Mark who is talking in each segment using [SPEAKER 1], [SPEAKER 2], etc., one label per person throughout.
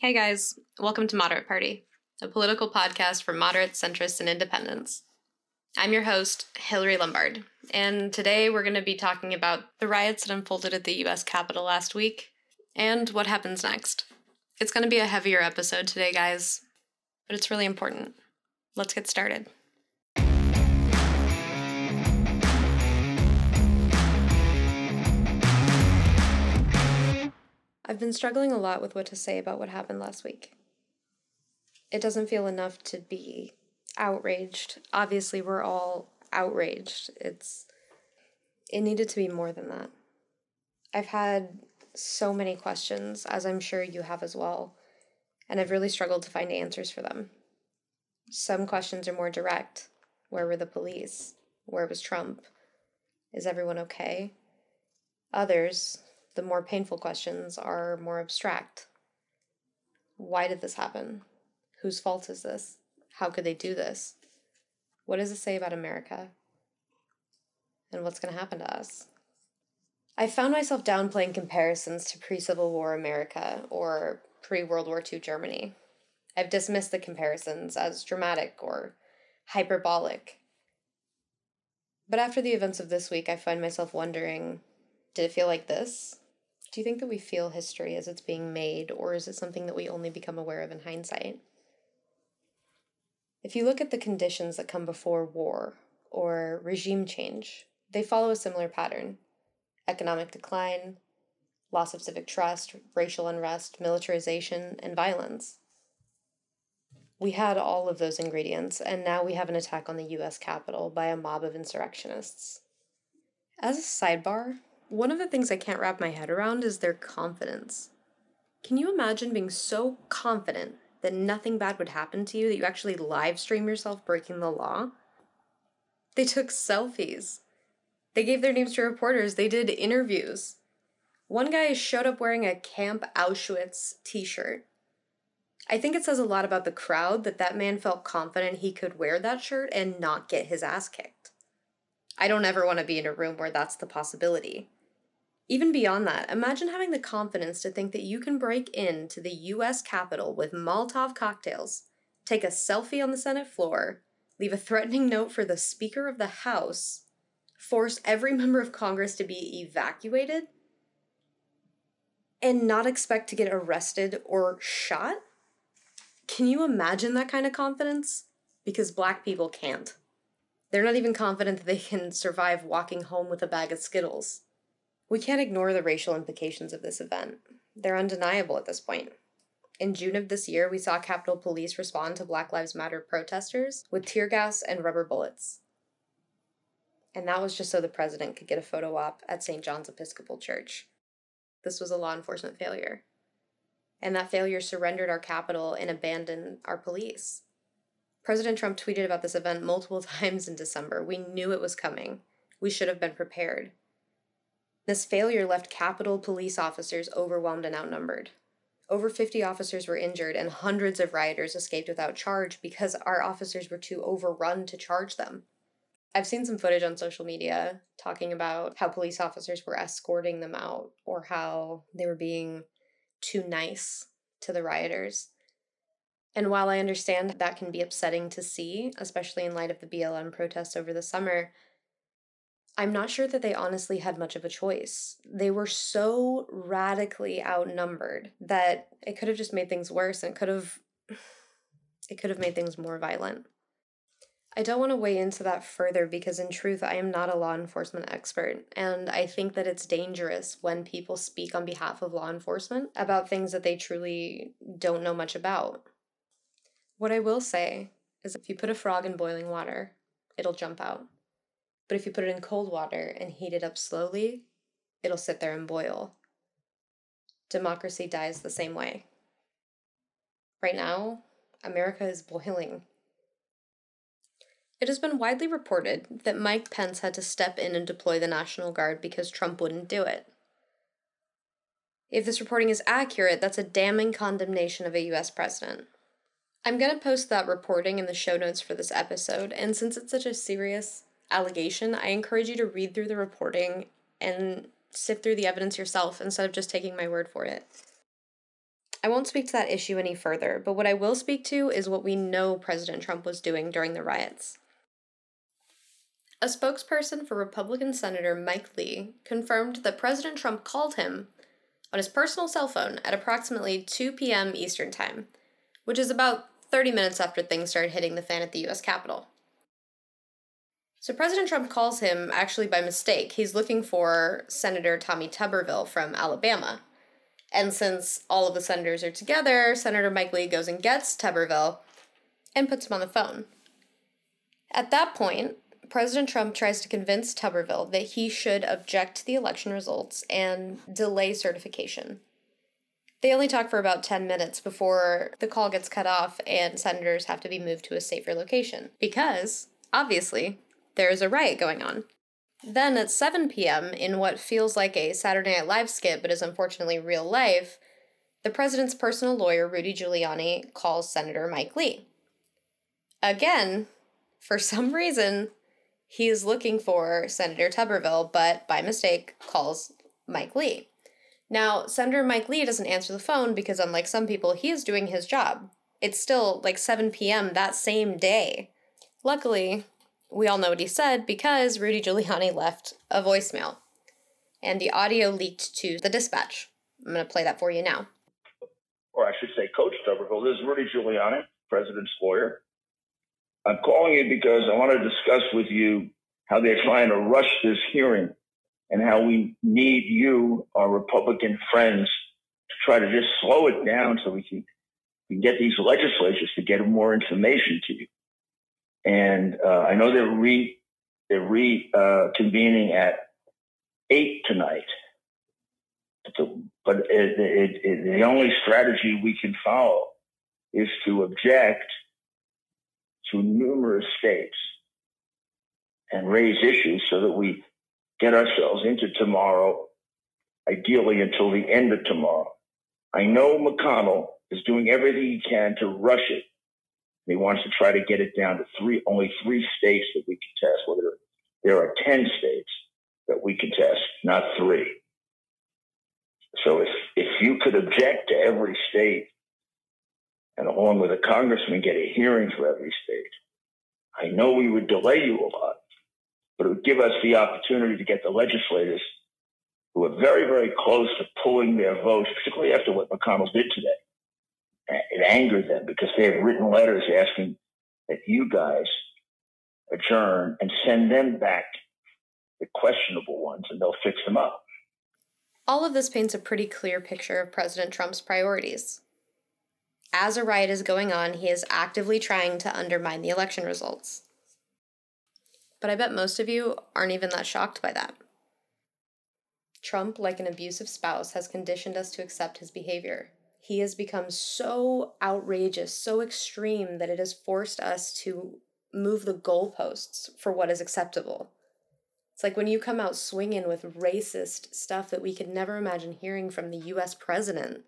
[SPEAKER 1] Hey guys, welcome to Moderate Party, a political podcast for moderates, centrists, and independents. I'm your host, Hillari Lombard, and today we're going to be talking about the riots that unfolded at the US Capitol last week and what happens next. It's going to be a heavier episode today, guys, but it's really important. Let's get started. I've been struggling a lot with what to say about what happened last week. It doesn't feel enough to be outraged. Obviously, we're all outraged. It's it needed to be more than that. I've had so many questions, as I'm sure you have as well, and I've really struggled to find answers for them. Some questions are more direct. Where were the police? Where was Trump? Is everyone okay? Others, the more painful questions are more abstract. Why did this happen? Whose fault is this? How could they do this? What does it say about America? And what's going to happen to us? I found myself downplaying comparisons to pre Civil War America or pre World War II Germany. I've dismissed the comparisons as dramatic or hyperbolic. But after the events of this week, I find myself wondering did it feel like this? Do you think that we feel history as it's being made, or is it something that we only become aware of in hindsight? If you look at the conditions that come before war or regime change, they follow a similar pattern economic decline, loss of civic trust, racial unrest, militarization, and violence. We had all of those ingredients, and now we have an attack on the US Capitol by a mob of insurrectionists. As a sidebar, one of the things I can't wrap my head around is their confidence. Can you imagine being so confident that nothing bad would happen to you that you actually live stream yourself breaking the law? They took selfies. They gave their names to reporters. They did interviews. One guy showed up wearing a Camp Auschwitz t shirt. I think it says a lot about the crowd that that man felt confident he could wear that shirt and not get his ass kicked. I don't ever want to be in a room where that's the possibility. Even beyond that, imagine having the confidence to think that you can break into the US Capitol with Molotov cocktails, take a selfie on the Senate floor, leave a threatening note for the Speaker of the House, force every member of Congress to be evacuated, and not expect to get arrested or shot? Can you imagine that kind of confidence? Because black people can't. They're not even confident that they can survive walking home with a bag of Skittles. We can't ignore the racial implications of this event. They're undeniable at this point. In June of this year, we saw Capitol Police respond to Black Lives Matter protesters with tear gas and rubber bullets. And that was just so the president could get a photo op at St. John's Episcopal Church. This was a law enforcement failure. And that failure surrendered our capital and abandoned our police. President Trump tweeted about this event multiple times in December. We knew it was coming. We should have been prepared. This failure left Capitol police officers overwhelmed and outnumbered. Over 50 officers were injured, and hundreds of rioters escaped without charge because our officers were too overrun to charge them. I've seen some footage on social media talking about how police officers were escorting them out or how they were being too nice to the rioters. And while I understand that can be upsetting to see, especially in light of the BLM protests over the summer, I'm not sure that they honestly had much of a choice. They were so radically outnumbered that it could have just made things worse and could have it could have made things more violent. I don't want to weigh into that further because in truth I am not a law enforcement expert and I think that it's dangerous when people speak on behalf of law enforcement about things that they truly don't know much about. What I will say is if you put a frog in boiling water, it'll jump out. But if you put it in cold water and heat it up slowly, it'll sit there and boil. Democracy dies the same way. Right now, America is boiling. It has been widely reported that Mike Pence had to step in and deploy the National Guard because Trump wouldn't do it. If this reporting is accurate, that's a damning condemnation of a US president. I'm going to post that reporting in the show notes for this episode, and since it's such a serious allegation, I encourage you to read through the reporting and sift through the evidence yourself instead of just taking my word for it. I won't speak to that issue any further, but what I will speak to is what we know President Trump was doing during the riots. A spokesperson for Republican Senator Mike Lee confirmed that President Trump called him on his personal cell phone at approximately 2 p.m. Eastern Time, which is about 30 minutes after things started hitting the fan at the US Capitol. So President Trump calls him actually by mistake. He's looking for Senator Tommy Tuberville from Alabama. And since all of the senators are together, Senator Mike Lee goes and gets Tuberville and puts him on the phone. At that point, President Trump tries to convince Tuberville that he should object to the election results and delay certification. They only talk for about 10 minutes before the call gets cut off and senators have to be moved to a safer location because, obviously, there is a riot going on. Then at 7 p.m., in what feels like a Saturday Night Live skit but is unfortunately real life, the president's personal lawyer, Rudy Giuliani, calls Senator Mike Lee. Again, for some reason, he is looking for Senator Tuberville, but by mistake calls Mike Lee. Now, Senator Mike Lee doesn't answer the phone because, unlike some people, he is doing his job. It's still like 7 p.m. that same day. Luckily, we all know what he said because Rudy Giuliani left a voicemail. And the audio leaked to the dispatch. I'm going to play that for you now.
[SPEAKER 2] Or I should say, Coach Tuberville. This is Rudy Giuliani, president's lawyer. I'm calling you because I want to discuss with you how they're trying to rush this hearing and how we need you, our Republican friends, to try to just slow it down so we can, we can get these legislatures to get more information to you. And uh, I know they're re they're reconvening uh, at eight tonight. But, but it, it, it, the only strategy we can follow is to object to numerous states and raise issues so that we get ourselves into tomorrow, ideally until the end of tomorrow. I know McConnell is doing everything he can to rush it. He wants to try to get it down to three, only three states that we can test. Whether there are 10 states that we can test, not three. So if, if you could object to every state and along with a congressman get a hearing for every state. I know we would delay you a lot, but it would give us the opportunity to get the legislators who are very, very close to pulling their votes, particularly after what McConnell did today. It angered them because they have written letters asking that you guys adjourn and send them back the questionable ones and they'll fix them up.
[SPEAKER 1] All of this paints a pretty clear picture of President Trump's priorities as a riot is going on, he is actively trying to undermine the election results. But I bet most of you aren't even that shocked by that. Trump, like an abusive spouse, has conditioned us to accept his behavior. He has become so outrageous, so extreme, that it has forced us to move the goalposts for what is acceptable. It's like when you come out swinging with racist stuff that we could never imagine hearing from the US president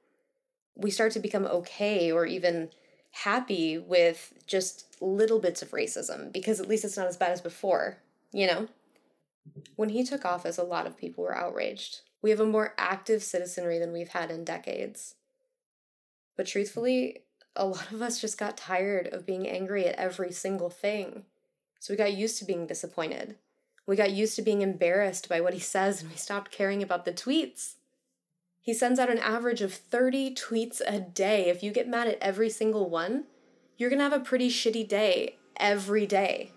[SPEAKER 1] we start to become okay or even happy with just little bits of racism because at least it's not as bad as before, you know? When he took office, a lot of people were outraged. We have a more active citizenry than we've had in decades. But truthfully, a lot of us just got tired of being angry at every single thing. So we got used to being disappointed. We got used to being embarrassed by what he says and we stopped caring about the tweets. He sends out an average of 30 tweets a day. If you get mad at every single one, you're going to have a pretty shitty day every day.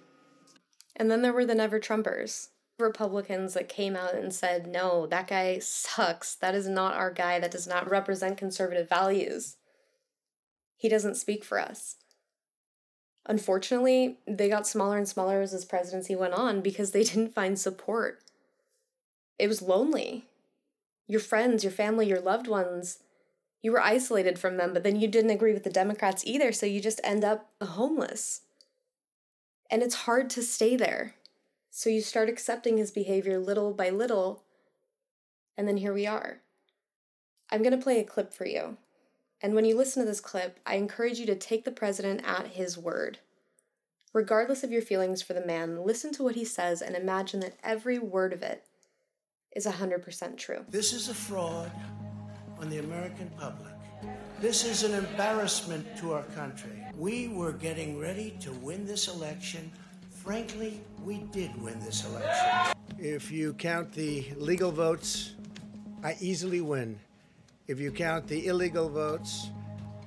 [SPEAKER 1] And then there were the Never Trumpers, Republicans that came out and said, no, that guy sucks. That is not our guy. That does not represent conservative values. He doesn't speak for us. Unfortunately, they got smaller and smaller as his presidency went on because they didn't find support. It was lonely your friends, your family, your loved ones, you were isolated from them, but then you didn't agree with the Democrats either, so you just end up homeless. And it's hard to stay there. So you start accepting his behavior little by little, and then here we are. I'm going to play a clip for you. And when you listen to this clip, I encourage you to take the president at his word. Regardless of your feelings for the man, listen to what he says and imagine that every word of it is 100% true.
[SPEAKER 3] This is a fraud on the American public. This is an embarrassment to our country. We were getting ready to win this election. Frankly, we did win this election. If you count the legal votes, I easily win. If you count the illegal votes,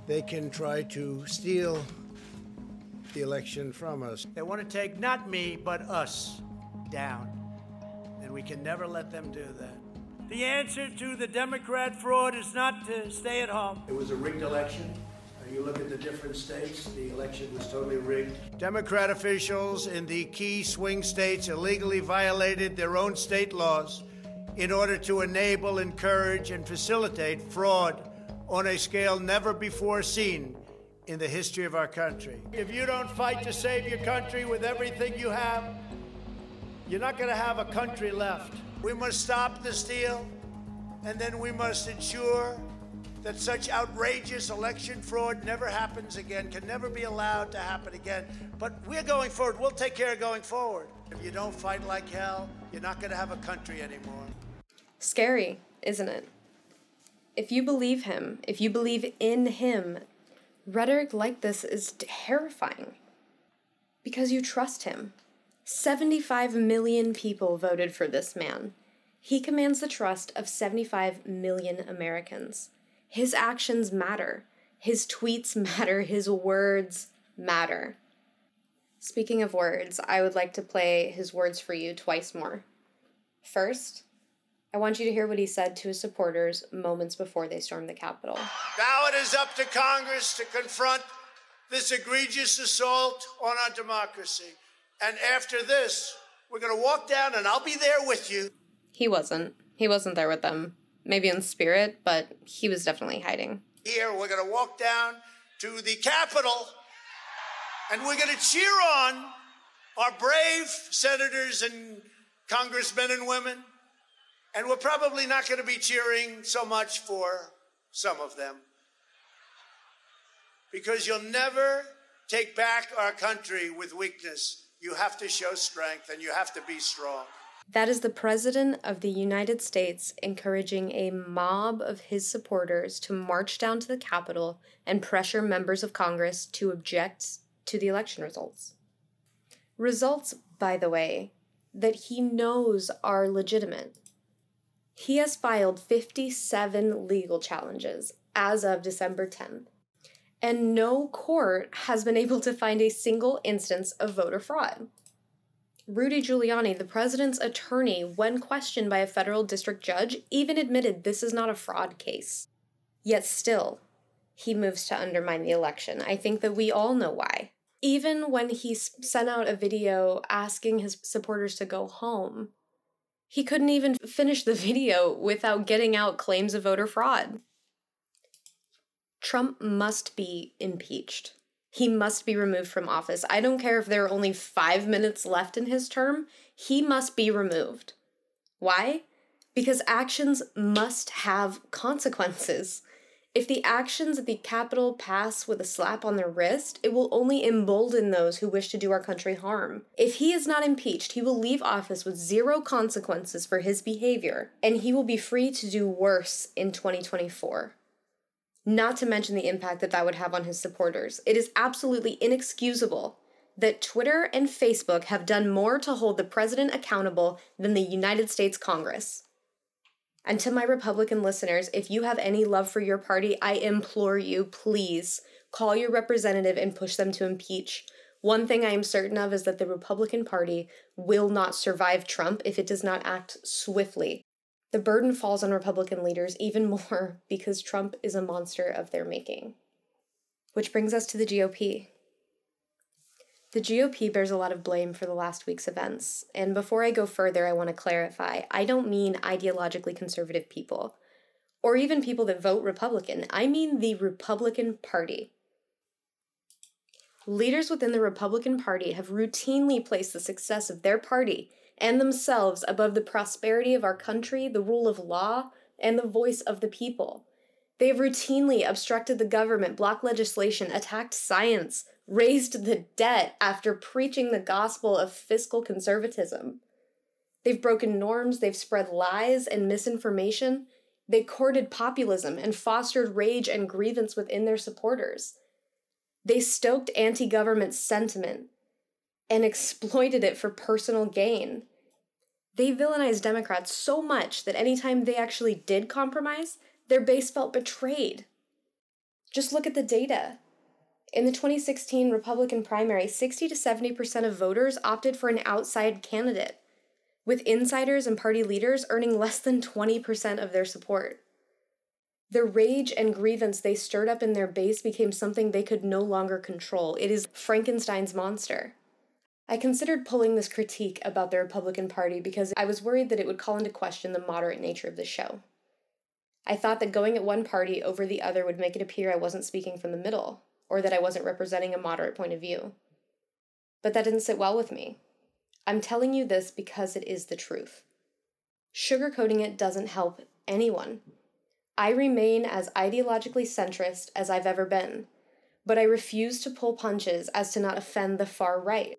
[SPEAKER 3] they can try to steal the election from us. They want to take not me, but us down. And we can never let them do that. The answer to the Democrat fraud is not to stay at home. It was a rigged election. Uh, you look at the different states, the election was totally rigged. Democrat officials in the key swing states illegally violated their own state laws in order to enable, encourage, and facilitate fraud on a scale never before seen in the history of our country. If you don't fight to save your country with everything you have, you're not going to have a country left. We must stop the steal, and then we must ensure that such outrageous election fraud never happens again, can never be allowed to happen again. But we're going forward. We'll take care of going forward. If you don't fight like hell, you're not going to have a country anymore.
[SPEAKER 1] Scary, isn't it? If you believe him, if you believe in him, rhetoric like this is terrifying because you trust him. 75 million people voted for this man. He commands the trust of 75 million Americans. His actions matter. His tweets matter. His words matter. Speaking of words, I would like to play his words for you twice more. First, I want you to hear what he said to his supporters moments before they stormed the Capitol.
[SPEAKER 3] Now it is up to Congress to confront this egregious assault on our democracy. And after this, we're going to walk down and I'll be there with you.
[SPEAKER 1] He wasn't. He wasn't there with them. Maybe in spirit, but he was definitely hiding.
[SPEAKER 3] Here, we're going to walk down to the Capitol and we're going to cheer on our brave senators and congressmen and women and we're probably not going to be cheering so much for some of them. Because you'll never take back our country with weakness. You have to show strength and you have to be strong.
[SPEAKER 1] That is the President of the United States encouraging a mob of his supporters to march down to the Capitol and pressure members of Congress to object to the election results. Results, by the way, that he knows are legitimate. He has filed 57 legal challenges as of December 10th, and no court has been able to find a single instance of voter fraud. Rudy Giuliani, the president's attorney, when questioned by a federal district judge, even admitted this is not a fraud case. Yet still, he moves to undermine the election. I think that we all know why. Even when he sent out a video asking his supporters to go home, he couldn't even finish the video without getting out claims of voter fraud. Trump must be impeached. He must be removed from office. I don't care if there are only five minutes left in his term, he must be removed. Why? Because actions must have consequences. If the actions of the Capitol pass with a slap on their wrist, it will only embolden those who wish to do our country harm. If he is not impeached, he will leave office with zero consequences for his behavior, and he will be free to do worse in 2024. Not to mention the impact that that would have on his supporters. It is absolutely inexcusable that Twitter and Facebook have done more to hold the president accountable than the United States Congress. And to my Republican listeners, if you have any love for your party, I implore you, please call your representative and push them to impeach. One thing I am certain of is that the Republican Party will not survive Trump if it does not act swiftly. The burden falls on Republican leaders even more because Trump is a monster of their making. Which brings us to the GOP. The GOP bears a lot of blame for the last week's events, and before I go further, I want to clarify I don't mean ideologically conservative people, or even people that vote Republican. I mean the Republican Party. Leaders within the Republican Party have routinely placed the success of their party and themselves above the prosperity of our country, the rule of law, and the voice of the people. They have routinely obstructed the government, blocked legislation, attacked science, raised the debt after preaching the gospel of fiscal conservatism. They've broken norms, they've spread lies and misinformation, They courted populism and fostered rage and grievance within their supporters. They stoked anti government sentiment and exploited it for personal gain. They villainized Democrats so much that anytime they actually did compromise, their base felt betrayed. Just look at the data. In the 2016 Republican primary, 60 to 70% of voters opted for an outside candidate, with insiders and party leaders earning less than 20% of their support. The rage and grievance they stirred up in their base became something they could no longer control. It is Frankenstein's monster. I considered pulling this critique about the Republican Party because I was worried that it would call into question the moderate nature of the show. I thought that going at one party over the other would make it appear I wasn't speaking from the middle, or that I wasn't representing a moderate point of view. But that didn't sit well with me. I'm telling you this because it is the truth. Sugarcoating it doesn't help anyone. I remain as ideologically centrist as I've ever been, but I refuse to pull punches as to not offend the far right.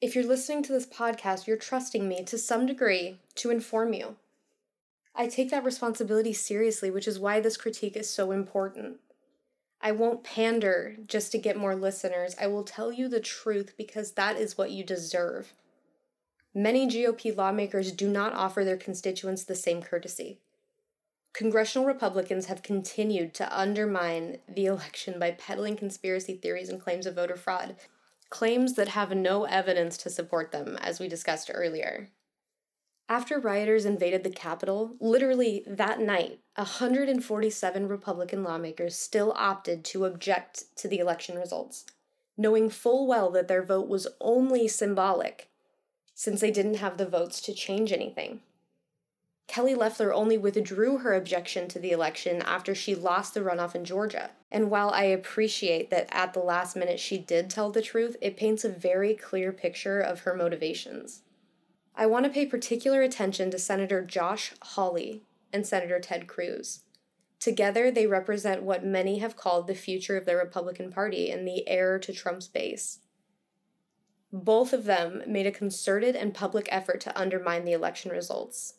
[SPEAKER 1] If you're listening to this podcast, you're trusting me to some degree to inform you. I take that responsibility seriously, which is why this critique is so important. I won't pander just to get more listeners. I will tell you the truth because that is what you deserve. Many GOP lawmakers do not offer their constituents the same courtesy. Congressional Republicans have continued to undermine the election by peddling conspiracy theories and claims of voter fraud, claims that have no evidence to support them, as we discussed earlier. After rioters invaded the Capitol, literally that night, 147 Republican lawmakers still opted to object to the election results, knowing full well that their vote was only symbolic, since they didn't have the votes to change anything. Kelly Loeffler only withdrew her objection to the election after she lost the runoff in Georgia. And while I appreciate that at the last minute she did tell the truth, it paints a very clear picture of her motivations. I want to pay particular attention to Senator Josh Hawley and Senator Ted Cruz. Together, they represent what many have called the future of the Republican Party and the heir to Trump's base. Both of them made a concerted and public effort to undermine the election results.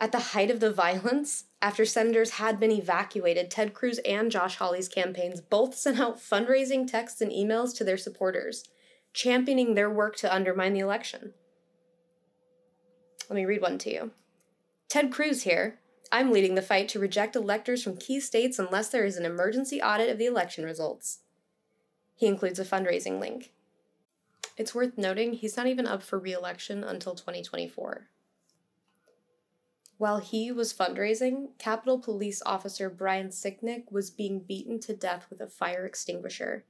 [SPEAKER 1] At the height of the violence, after senators had been evacuated, Ted Cruz and Josh Hawley's campaigns both sent out fundraising texts and emails to their supporters, championing their work to undermine the election. Let me read one to you. Ted Cruz here. I'm leading the fight to reject electors from key states unless there is an emergency audit of the election results. He includes a fundraising link. It's worth noting he's not even up for re election until 2024. While he was fundraising, Capitol Police Officer Brian Sicknick was being beaten to death with a fire extinguisher,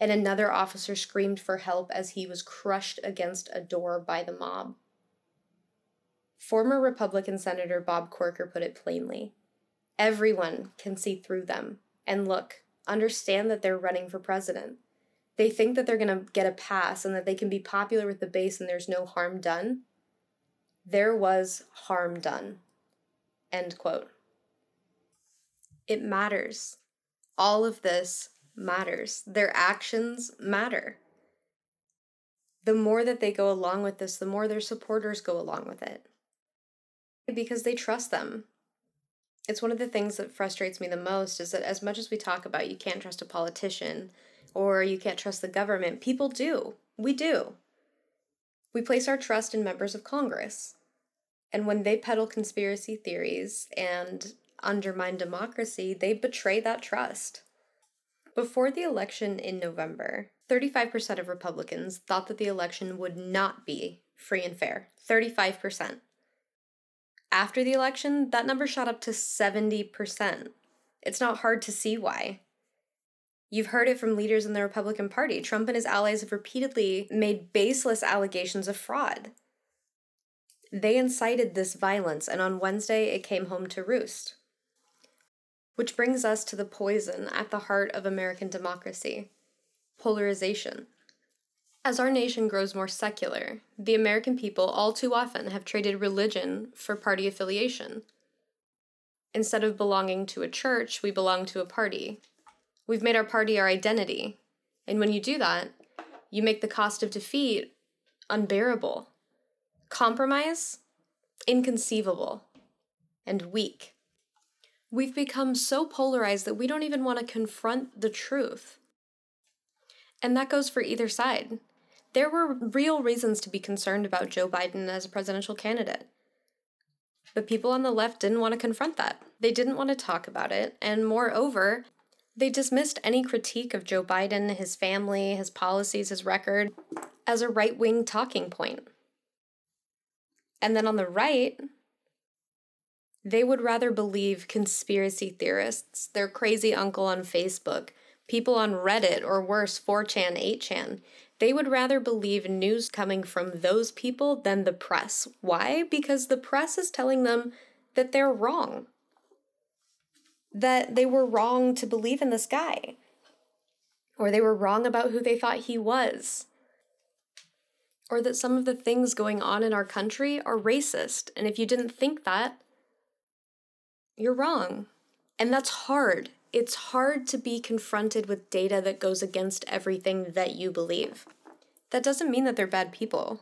[SPEAKER 1] and another officer screamed for help as he was crushed against a door by the mob. Former Republican Senator Bob Corker put it plainly everyone can see through them and look, understand that they're running for president. They think that they're going to get a pass and that they can be popular with the base and there's no harm done. There was harm done. End quote. It matters. All of this matters. Their actions matter. The more that they go along with this, the more their supporters go along with it because they trust them. It's one of the things that frustrates me the most is that as much as we talk about you can't trust a politician or you can't trust the government, people do. We do. We place our trust in members of Congress. And when they peddle conspiracy theories and undermine democracy, they betray that trust. Before the election in November, 35% of Republicans thought that the election would not be free and fair. 35%. After the election, that number shot up to 70%. It's not hard to see why. You've heard it from leaders in the Republican Party. Trump and his allies have repeatedly made baseless allegations of fraud. They incited this violence, and on Wednesday it came home to roost. Which brings us to the poison at the heart of American democracy polarization. As our nation grows more secular, the American people all too often have traded religion for party affiliation. Instead of belonging to a church, we belong to a party. We've made our party our identity. And when you do that, you make the cost of defeat unbearable. Compromise? Inconceivable. and weak. We've become so polarized that we don't even want to confront the truth. And that goes for either side. There were real reasons to be concerned about Joe Biden as a presidential candidate. But people on the left didn't want to confront that. They didn't want to talk about it. And moreover, they dismissed any critique of Joe Biden, his family, his policies, his record as a right wing talking point. And then on the right, they would rather believe conspiracy theorists, their crazy uncle on Facebook, people on Reddit, or worse, 4chan, 8chan. They would rather believe news coming from those people than the press. Why? Because the press is telling them that they're wrong that they were wrong to believe in this guy, or they were wrong about who they thought he was, or that some of the things going on in our country are racist. And if you didn't think that, you're wrong. And that's hard. It's hard to be confronted with data that goes against everything that you believe. That doesn't mean that they're bad people.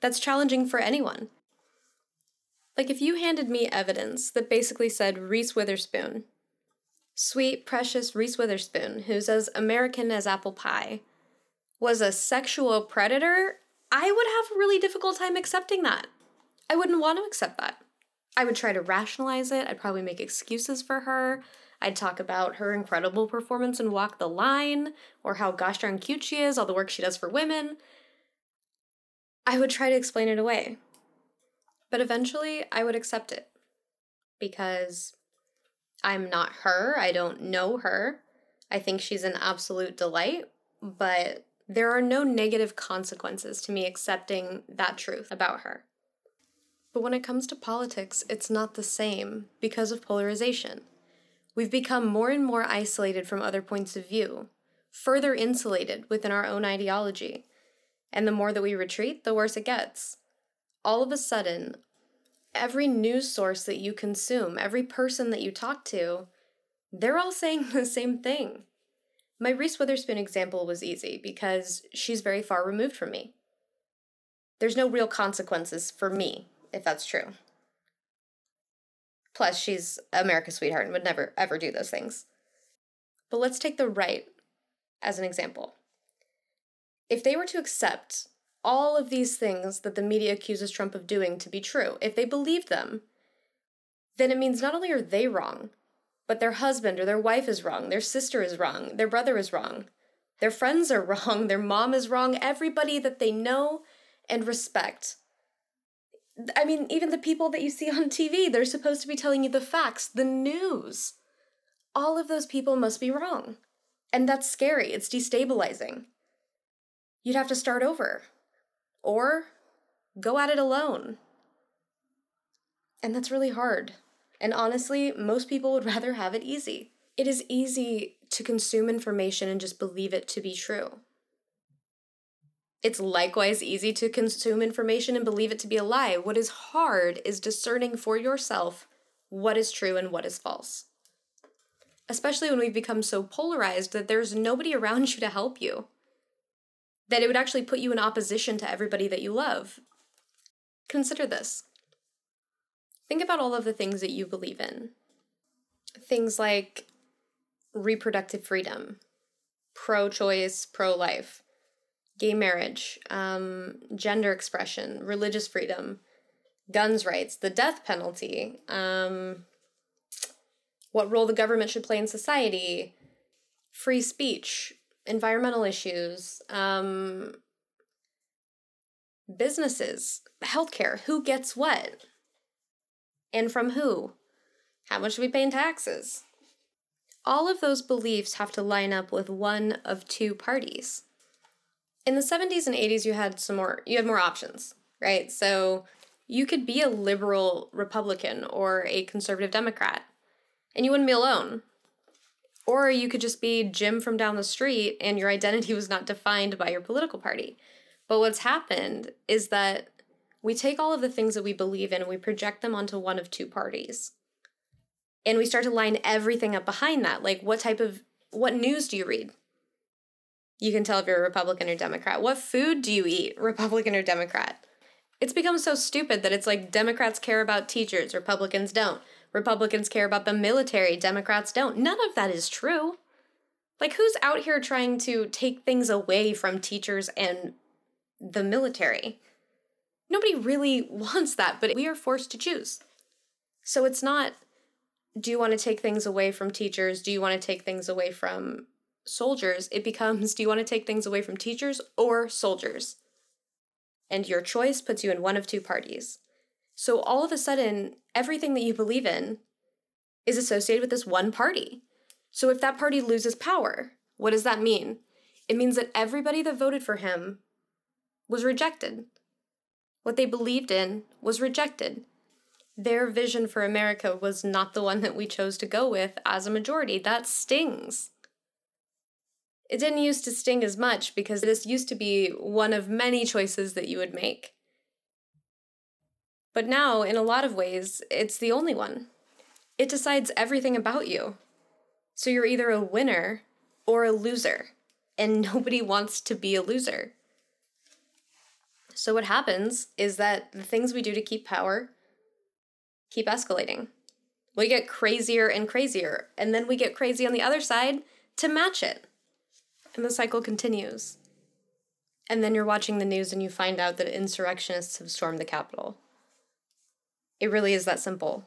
[SPEAKER 1] That's challenging for anyone. Like, if you handed me evidence that basically said Reese Witherspoon sweet, precious Reese Witherspoon, who's as American as apple pie, was a sexual predator, I would have a really difficult time accepting that. I wouldn't want to accept that. I would try to rationalize it. I'd probably make excuses for her. I'd talk about her incredible performance in Walk the Line, or how gosh darn cute she is, all the work she does for women. I would try to explain it away. But eventually, I would accept it. Because I'm not her. I don't know her. I think she's an absolute delight, but there are no negative consequences to me accepting that truth about her. But when it comes to politics, it's not the same because of polarization. We've become more and more isolated from other points of view, further insulated within our own ideology. And the more that we retreat, the worse it gets. All of a sudden, every news source that you consume, every person that you talk to, they're all saying the same thing. My Reese Witherspoon example was easy because she's very far removed from me. There's no real consequences for me if that's true. Plus, she's America's sweetheart and would never ever do those things. But let's take the right as an example. If they were to accept all of these things that the media accuses Trump of doing to be true, if they believe them, then it means not only are they wrong, but their husband or their wife is wrong, their sister is wrong, their brother is wrong, their friends are wrong, their mom is wrong, everybody that they know and respect. I mean, even the people that you see on TV, they're supposed to be telling you the facts, the news. All of those people must be wrong. And that's scary. It's destabilizing. You'd have to start over or go at it alone. And that's really hard. And honestly, most people would rather have it easy. It is easy to consume information and just believe it to be true. It's likewise easy to consume information and believe it to be a lie. What is hard is discerning for yourself what is true and what is false. Especially when we've become so polarized that there's nobody around you to help you that it would actually put you in opposition to everybody that you love. Consider this. Think about all of the things that you believe in. Things like reproductive freedom, pro choice, pro life, gay marriage, um, gender expression, religious freedom, guns rights, the death penalty, um, what role the government should play in society, free speech, environmental issues, um, businesses, healthcare, who gets what, and from who, how much do we pay in taxes. All of those beliefs have to line up with one of two parties. In the 70s and 80s, you had some more, you had more options, right? So you could be a liberal Republican or a conservative Democrat, and you wouldn't be alone or you could just be Jim from down the street and your identity was not defined by your political party. But what's happened is that we take all of the things that we believe in and we project them onto one of two parties. And we start to line everything up behind that. Like, what type of, what news do you read? You can tell if you're a Republican or Democrat. What food do you eat, Republican or Democrat? It's become so stupid that it's like Democrats care about teachers, Republicans don't. Republicans care about the military, Democrats don't. None of that is true. Like, who's out here trying to take things away from teachers and the military? Nobody really wants that, but we are forced to choose. So it's not do you want to take things away from teachers? Do you want to take things away from soldiers? It becomes do you want to take things away from teachers or soldiers? And your choice puts you in one of two parties. So all of a sudden, everything that you believe in is associated with this one party. So if that party loses power, what does that mean? It means that everybody that voted for him was rejected. What they believed in was rejected. Their vision for America was not the one that we chose to go with as a majority. That stings. It didn't used to sting as much because this used to be one of many choices that you would make. But now, in a lot of ways, it's the only one. It decides everything about you. So you're either a winner or a loser, and nobody wants to be a loser. So what happens is that the things we do to keep power keep escalating. We get crazier and crazier, and then we get crazy on the other side to match it. And the cycle continues. And then you're watching the news and you find out that insurrectionists have stormed the Capitol. It really is that simple.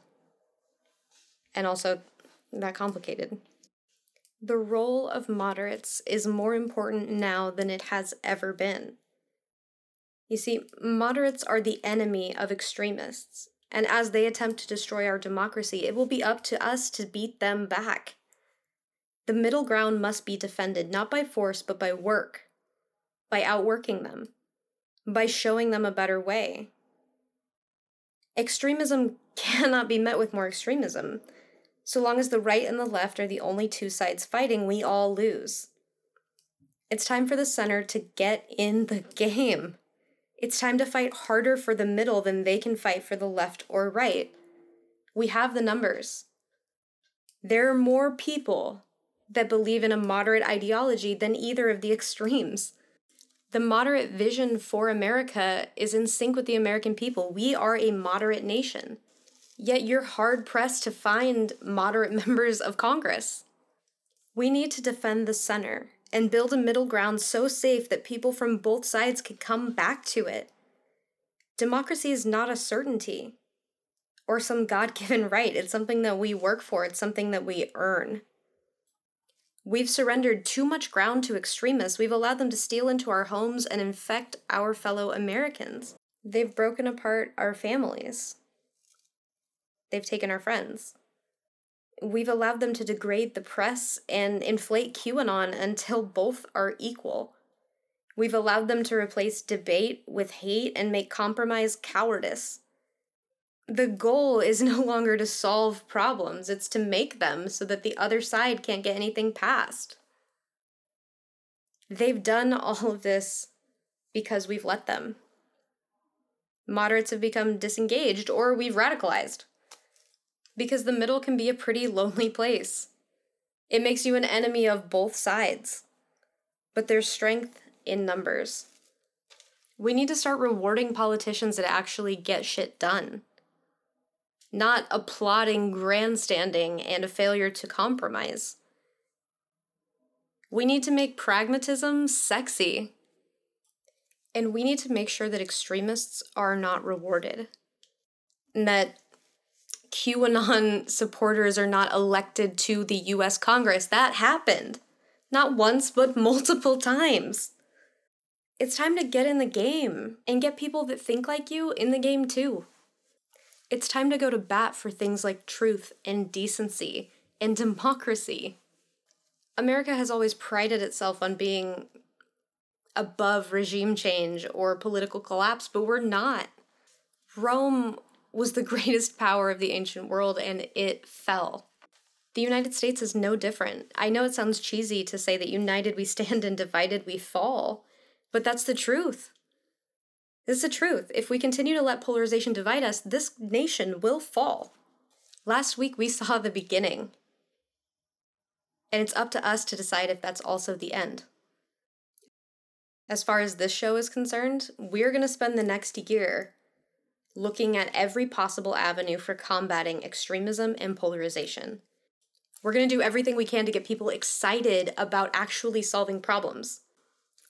[SPEAKER 1] And also that complicated. The role of moderates is more important now than it has ever been. You see, moderates are the enemy of extremists, and as they attempt to destroy our democracy, it will be up to us to beat them back. The middle ground must be defended not by force, but by work, by outworking them, by showing them a better way. Extremism cannot be met with more extremism. So long as the right and the left are the only two sides fighting, we all lose. It's time for the center to get in the game. It's time to fight harder for the middle than they can fight for the left or right. We have the numbers. There are more people that believe in a moderate ideology than either of the extremes. The moderate vision for America is in sync with the American people. We are a moderate nation. Yet you're hard pressed to find moderate members of Congress. We need to defend the center and build a middle ground so safe that people from both sides can come back to it. Democracy is not a certainty or some God given right. It's something that we work for, it's something that we earn. We've surrendered too much ground to extremists. We've allowed them to steal into our homes and infect our fellow Americans. They've broken apart our families. They've taken our friends. We've allowed them to degrade the press and inflate QAnon until both are equal. We've allowed them to replace debate with hate and make compromise cowardice. The goal is no longer to solve problems, it's to make them so that the other side can't get anything passed. They've done all of this because we've let them. Moderates have become disengaged or we've radicalized because the middle can be a pretty lonely place. It makes you an enemy of both sides, but there's strength in numbers. We need to start rewarding politicians that actually get shit done, not applauding grandstanding and a failure to compromise. We need to make pragmatism sexy. And we need to make sure that extremists are not rewarded. And that QAnon supporters are not elected to the US Congress. That happened. Not once, but multiple times. It's time to get in the game and get people that think like you in the game too. It's time to go to bat for things like truth and decency and democracy. America has always prided itself on being above regime change or political collapse, but we're not. Rome was the greatest power of the ancient world and it fell. The United States is no different. I know it sounds cheesy to say that united we stand and divided we fall, but that's the truth. This is the truth. If we continue to let polarization divide us, this nation will fall. Last week we saw the beginning. And it's up to us to decide if that's also the end. As far as this show is concerned, we're going to spend the next year looking at every possible avenue for combating extremism and polarization. We're going to do everything we can to get people excited about actually solving problems.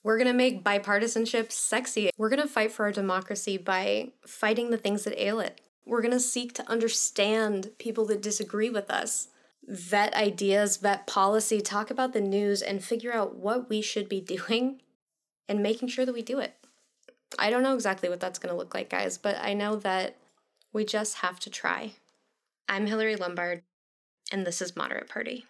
[SPEAKER 1] We're going to make bipartisanship sexy. We're going to fight for our democracy by fighting the things that ail it. We're going to seek to understand people that disagree with us, vet ideas, vet policy, talk about the news, and figure out what we should be doing and making sure that we do it. I don't know exactly what that's going to look like, guys, but I know that we just have to try. I'm Hillari Lombard, and this is Moderate Party.